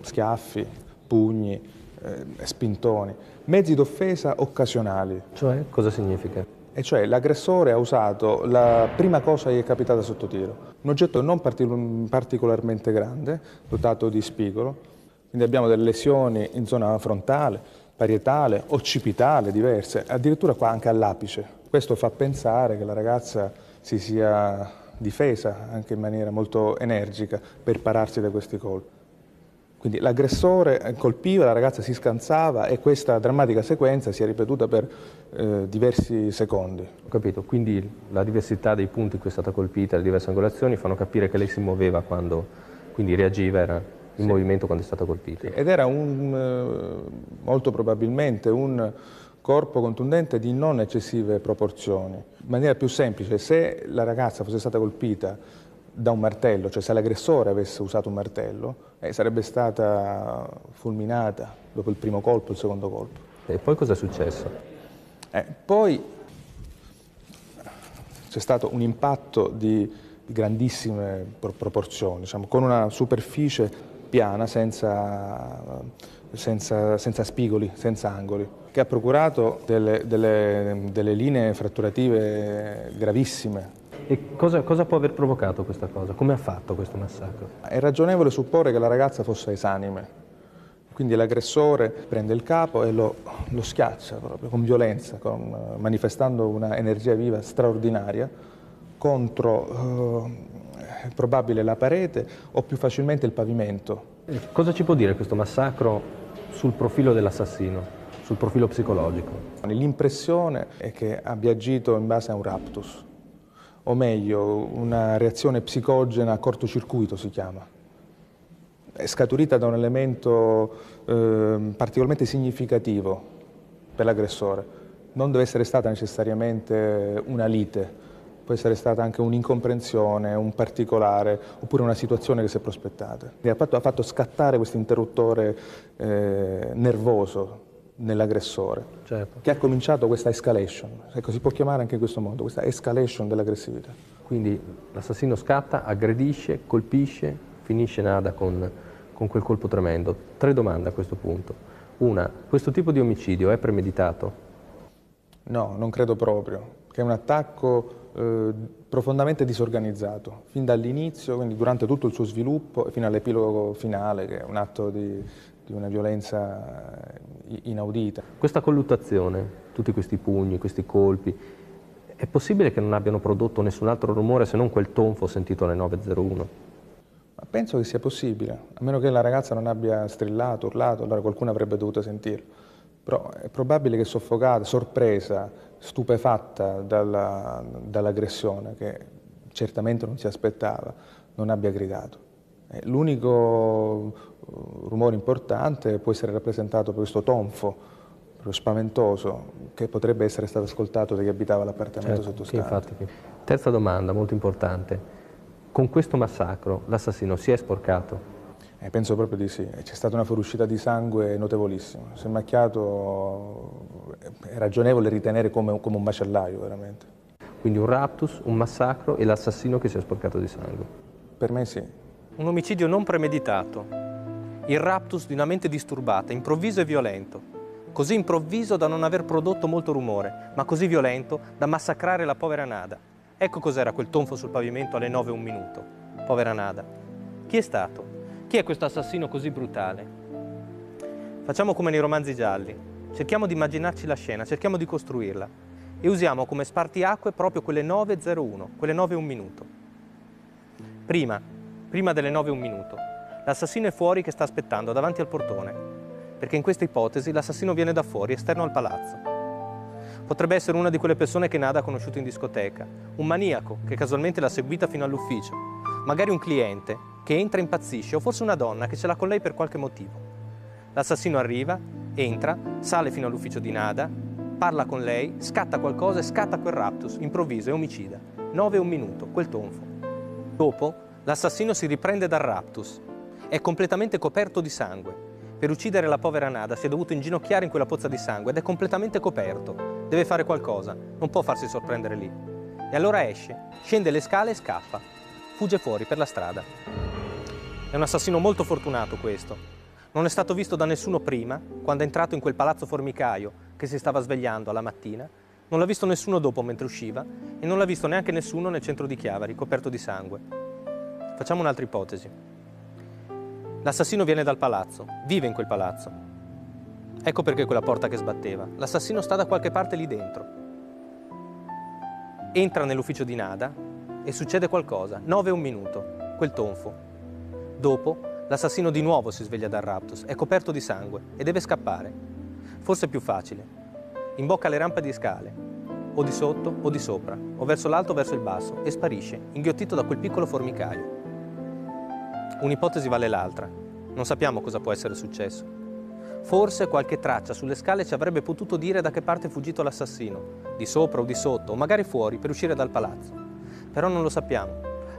schiaffi, pugni, eh, spintoni, mezzi d'offesa occasionali.
Cioè, cosa significa?
E cioè l'aggressore ha usato la prima cosa che gli è capitata sotto tiro, un oggetto non partic- particolarmente grande, dotato di spigolo, quindi abbiamo delle lesioni in zona frontale, parietale, occipitale diverse, addirittura qua anche all'apice. Questo fa pensare che la ragazza si sia difesa anche in maniera molto energica per pararsi da questi colpi. Quindi l'aggressore colpiva, la ragazza si scansava e questa drammatica sequenza si è ripetuta per eh, diversi secondi.
Ho capito, quindi la diversità dei punti in cui è stata colpita, le diverse angolazioni fanno capire che lei si muoveva quando, quindi reagiva, era in sì. movimento quando è stata colpita.
Ed era un, eh, molto probabilmente un corpo contundente di non eccessive proporzioni. In maniera più semplice, se la ragazza fosse stata colpita da un martello, cioè se l'aggressore avesse usato un martello, eh, sarebbe stata fulminata dopo il primo colpo, il secondo colpo.
E poi cosa è successo?
Eh, poi c'è stato un impatto di, di grandissime pro proporzioni, diciamo, con una superficie piana, senza, senza, senza, spigoli, senza angoli, che ha procurato delle, delle, delle linee fratturative gravissime
e cosa, cosa, può aver provocato questa cosa? Come ha fatto questo massacro?
È ragionevole supporre che la ragazza fosse esanime, quindi l'aggressore prende il capo e lo, lo schiaccia proprio con violenza, con, manifestando una energia viva straordinaria contro eh, probabile la parete o più facilmente il pavimento.
Cosa ci può dire questo massacro sul profilo dell'assassino, sul profilo psicologico?
L'impressione è che abbia agito in base a un raptus, o meglio una reazione psicogena a cortocircuito si chiama. È scaturita da un elemento eh, particolarmente significativo per l'aggressore. Non deve essere stata necessariamente una lite, può essere stata anche un'incomprensione, un particolare, oppure una situazione che si è prospettata. Ha fatto, ha fatto scattare questo interruttore eh, nervoso nell'aggressore, certo. che ha cominciato questa escalation, ecco, si può chiamare anche in questo modo, questa escalation dell'aggressività.
Quindi l'assassino scatta, aggredisce, colpisce, finisce nada con, con quel colpo tremendo. Tre domande a questo punto. Una, questo tipo di omicidio è premeditato?
No, non credo proprio, che è un attacco eh, profondamente disorganizzato, fin dall'inizio, quindi durante tutto il suo sviluppo fino all'epilogo finale, che è un atto di, di una violenza inaudita.
Questa colluttazione, tutti questi pugni, questi colpi, è possibile che non abbiano prodotto nessun altro rumore se non quel tonfo sentito alle 9.01?
Ma penso che sia possibile, a meno che la ragazza non abbia strillato, urlato, allora qualcuno avrebbe dovuto sentirlo. Però è probabile che soffocata, sorpresa, stupefatta dalla, dall'aggressione, che certamente non si aspettava, non abbia gridato. L'unico eh, rumore importante può essere rappresentato da questo tonfo, spaventoso, che potrebbe essere stato ascoltato da chi abitava l'appartamento certo, sottostante.
Infatti. Terza domanda, molto importante. Con questo massacro l'assassino si è sporcato?
Eh, penso proprio di sì. C'è stata una fuoriuscita di sangue notevolissima. Si è macchiato, è ragionevole ritenere come, come un macellaio, veramente.
Quindi un raptus, un massacro e l'assassino che si è sporcato di sangue?
Per me sì.
Un omicidio non premeditato, il raptus di una mente disturbata, improvviso e violento, così improvviso da non aver prodotto molto rumore, ma così violento da massacrare la povera Nada. Ecco cos'era quel tonfo sul pavimento alle 9 e un minuto. Povera Nada. Chi è stato? Chi è questo assassino così brutale? Facciamo come nei romanzi gialli. Cerchiamo di immaginarci la scena, cerchiamo di costruirla e usiamo come spartiacque proprio quelle 9.01, quelle 9 e un minuto. Prima, prima delle 9 e un minuto. L'assassino è fuori che sta aspettando davanti al portone, perché in questa ipotesi l'assassino viene da fuori, esterno al palazzo. Potrebbe essere una di quelle persone che Nada ha conosciuto in discoteca, un maniaco che casualmente l'ha seguita fino all'ufficio, magari un cliente che entra e impazzisce o forse una donna che ce l'ha con lei per qualche motivo. L'assassino arriva, entra, sale fino all'ufficio di Nada, parla con lei, scatta qualcosa e scatta quel raptus, improvviso e omicida. 9 e un minuto, quel tonfo. Dopo, l'assassino si riprende dal raptus. È completamente coperto di sangue. Per uccidere la povera Nada si è dovuto inginocchiare in quella pozza di sangue ed è completamente coperto. Deve fare qualcosa, non può farsi sorprendere lì. E allora esce, scende le scale e scappa. Fugge fuori per la strada. È un assassino molto fortunato questo. Non è stato visto da nessuno prima, quando è entrato in quel palazzo formicaio che si stava svegliando alla mattina, non l'ha visto nessuno dopo mentre usciva e non l'ha visto neanche nessuno nel centro di Chiavari, coperto di sangue. Facciamo un'altra ipotesi. L'assassino viene dal palazzo, vive in quel palazzo. Ecco perché quella porta che sbatteva. L'assassino sta da qualche parte lì dentro. Entra nell'ufficio di Nada e succede qualcosa. 9 e un minuto, quel tonfo. Dopo, l'assassino di nuovo si sveglia dal raptus, è coperto di sangue e deve scappare. Forse è più facile. Imbocca le rampe di scale, o di sotto o di sopra, o verso l'alto o verso il basso, e sparisce, inghiottito da quel piccolo formicaio. Un'ipotesi vale l'altra. Non sappiamo cosa può essere successo. Forse qualche traccia sulle scale ci avrebbe potuto dire da che parte è fuggito l'assassino, di sopra o di sotto, o magari fuori per uscire dal palazzo. Però non lo sappiamo,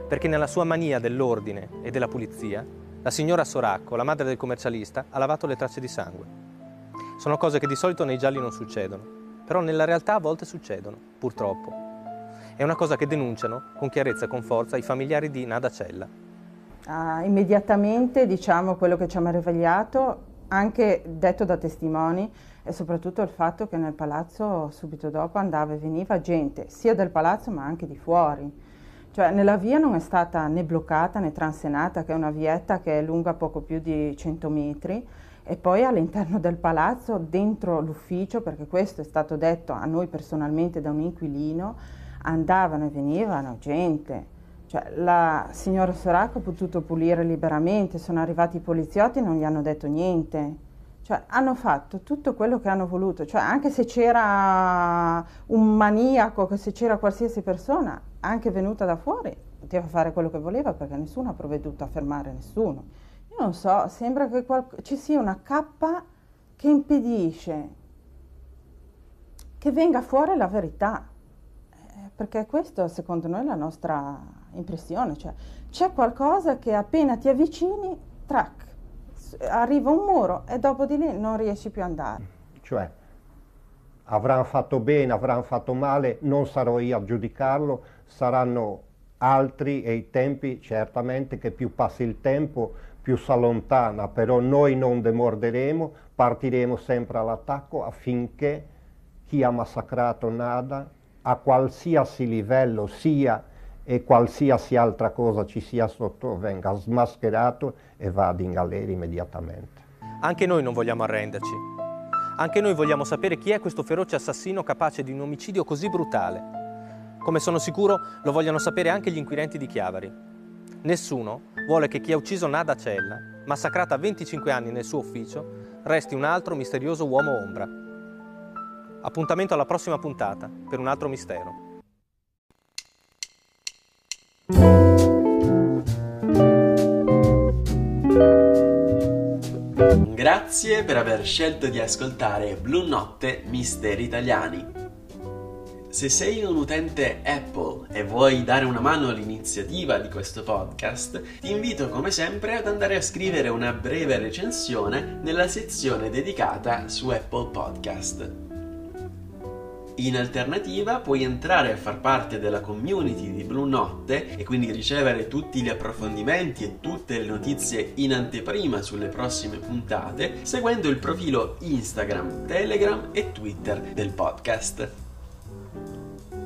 perché nella sua mania dell'ordine e della pulizia, la signora Soracco, la madre del commercialista, ha lavato le tracce di sangue. Sono cose che di solito nei gialli non succedono, però nella realtà a volte succedono, purtroppo. È una cosa che denunciano con chiarezza e con forza i familiari di Nada Cella.
Uh, immediatamente diciamo quello che ci ha meravigliato, anche detto da testimoni, è soprattutto il fatto che nel palazzo subito dopo andava e veniva gente, sia del palazzo ma anche di fuori. Cioè nella via non è stata né bloccata né transenata, che è una vietta che è lunga poco più di 100 metri, e poi all'interno del palazzo, dentro l'ufficio, perché questo è stato detto a noi personalmente da un inquilino, andavano e venivano gente. Cioè, la signora Soracco ha potuto pulire liberamente, sono arrivati i poliziotti e non gli hanno detto niente. Cioè, hanno fatto tutto quello che hanno voluto, cioè, anche se c'era un maniaco, se c'era qualsiasi persona, anche venuta da fuori, poteva fare quello che voleva perché nessuno ha provveduto a fermare nessuno. Io non so, sembra che ci sia una cappa che impedisce che venga fuori la verità, eh, perché questo secondo noi è la nostra impressione, cioè c'è qualcosa che appena ti avvicini, track, arriva un muro e dopo di lì non riesci più ad andare.
Cioè, avranno fatto bene, avranno fatto male, non sarò io a giudicarlo, saranno altri e i tempi certamente che più passi il tempo più si allontana, però noi non demorderemo, partiremo sempre all'attacco affinché chi ha massacrato Nada a qualsiasi livello sia e qualsiasi altra cosa ci sia sotto venga smascherato e vada in galera immediatamente.
Anche noi non vogliamo arrenderci. Anche noi vogliamo sapere chi è questo feroce assassino capace di un omicidio così brutale. Come sono sicuro lo vogliono sapere anche gli inquirenti di Chiavari. Nessuno vuole che chi ha ucciso Nada Cella, massacrata a 25 anni nel suo ufficio, resti un altro misterioso uomo ombra. Appuntamento alla prossima puntata per un altro mistero.
Grazie per aver scelto di ascoltare Blu Notte Misteri Italiani. Se sei un utente Apple e vuoi dare una mano all'iniziativa di questo podcast, ti invito come sempre ad andare a scrivere una breve recensione nella sezione dedicata su Apple Podcast. In alternativa puoi entrare a far parte della community di Blue Notte e quindi ricevere tutti gli approfondimenti e tutte le notizie in anteprima sulle prossime puntate seguendo il profilo Instagram, Telegram e Twitter del podcast.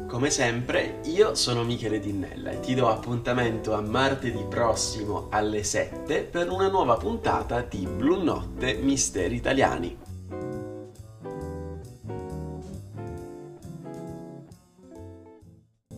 Come sempre, io sono Michele Dinnella e ti do appuntamento a martedì prossimo alle 7 per una nuova puntata di Blu Notte Misteri Italiani.